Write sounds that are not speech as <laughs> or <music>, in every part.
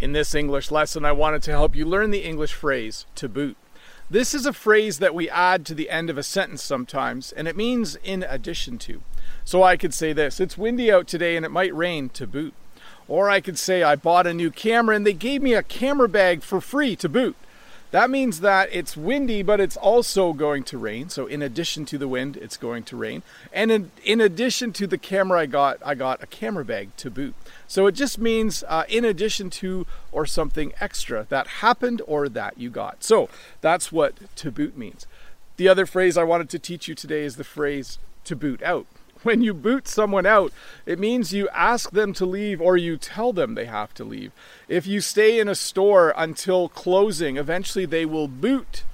In this English lesson, I wanted to help you learn the English phrase to boot. This is a phrase that we add to the end of a sentence sometimes, and it means in addition to. So I could say this It's windy out today and it might rain to boot. Or I could say I bought a new camera and they gave me a camera bag for free to boot. That means that it's windy, but it's also going to rain. So in addition to the wind, it's going to rain. And in, in addition to the camera I got, I got a camera bag to boot. So it just means uh, in addition to or something extra that happened or that you got. So that's what to boot means. The other phrase I wanted to teach you today is the phrase to boot out <laughs> when you boot someone out, it means you ask them to leave or you tell them they have to leave. If you stay in a store until closing, eventually they will boot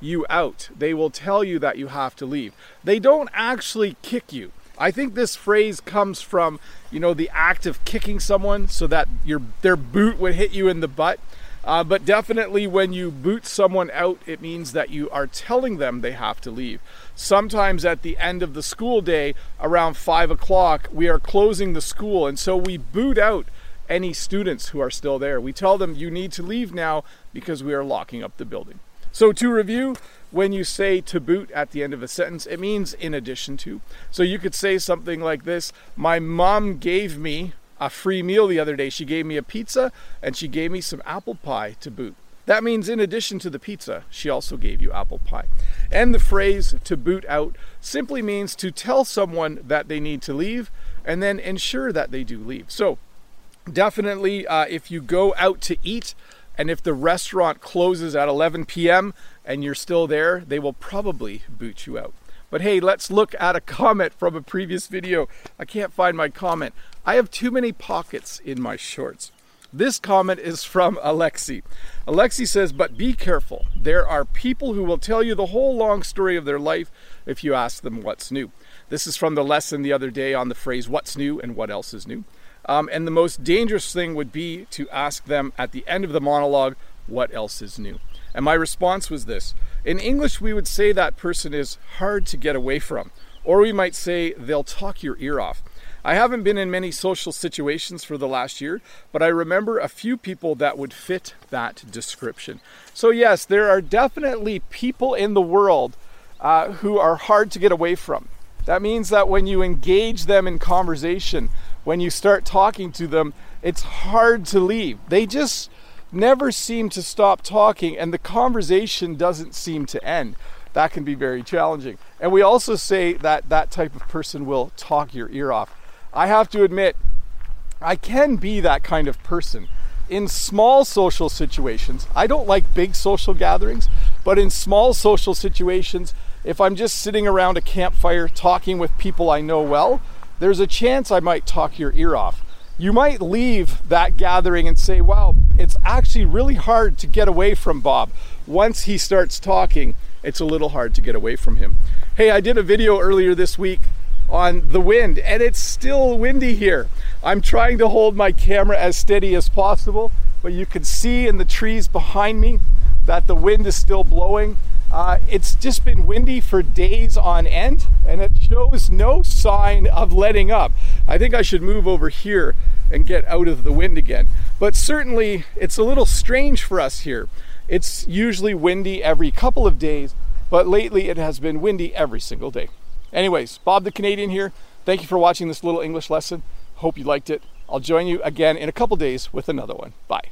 you out. They will tell you that you have to leave. They don't actually kick you. I think this phrase comes from, you know, the act of kicking someone so that your their boot would hit you in the butt. Uh, but definitely, when you boot someone out, it means that you are telling them they have to leave. Sometimes at the end of the school day, around five o'clock, we are closing the school, and so we boot out any students who are still there. We tell them, you need to leave now because we are locking up the building. So, to review, when you say to boot at the end of a sentence, it means in addition to. So, you could say something like this My mom gave me a free meal the other day. She gave me a pizza and she gave me some apple pie to boot. That means, in addition to the pizza, she also gave you apple pie. And the phrase to boot out simply means to tell someone that they need to leave and then ensure that they do leave. So, definitely, uh, if you go out to eat and if the restaurant closes at 11 p.m. and you're still there, they will probably boot you out. But hey, let's look at a comment from a previous video. I can't find my comment. I have too many pockets in my shorts. This comment is from Alexi. Alexi says, But be careful. There are people who will tell you the whole long story of their life if you ask them what's new. This is from the lesson the other day on the phrase what's new and what else is new. Um, and the most dangerous thing would be to ask them at the end of the monologue, What else is new? And my response was this In English, we would say that person is hard to get away from, or we might say they'll talk your ear off. I haven't been in many social situations for the last year, but I remember a few people that would fit that description. So, yes, there are definitely people in the world uh, who are hard to get away from. That means that when you engage them in conversation, when you start talking to them, it's hard to leave. They just never seem to stop talking, and the conversation doesn't seem to end. That can be very challenging. And we also say that that type of person will talk your ear off. I have to admit, I can be that kind of person. In small social situations, I don't like big social gatherings, but in small social situations, if I'm just sitting around a campfire talking with people I know well, there's a chance I might talk your ear off. You might leave that gathering and say, wow, it's actually really hard to get away from Bob. Once he starts talking, it's a little hard to get away from him. Hey, I did a video earlier this week on the wind, and it's still windy here. I'm trying to hold my camera as steady as possible, but you can see in the trees behind me that the wind is still blowing. Uh, it's just been windy for days on end, and it shows no sign of letting up. I think I should move over here and get out of the wind again. But certainly, it's a little strange for us here. It's usually windy every couple of days, but lately it has been windy every single day. Anyways, Bob the Canadian here. Thank you for watching this little English lesson. Hope you liked it. I'll join you again in a couple days with another one. Bye.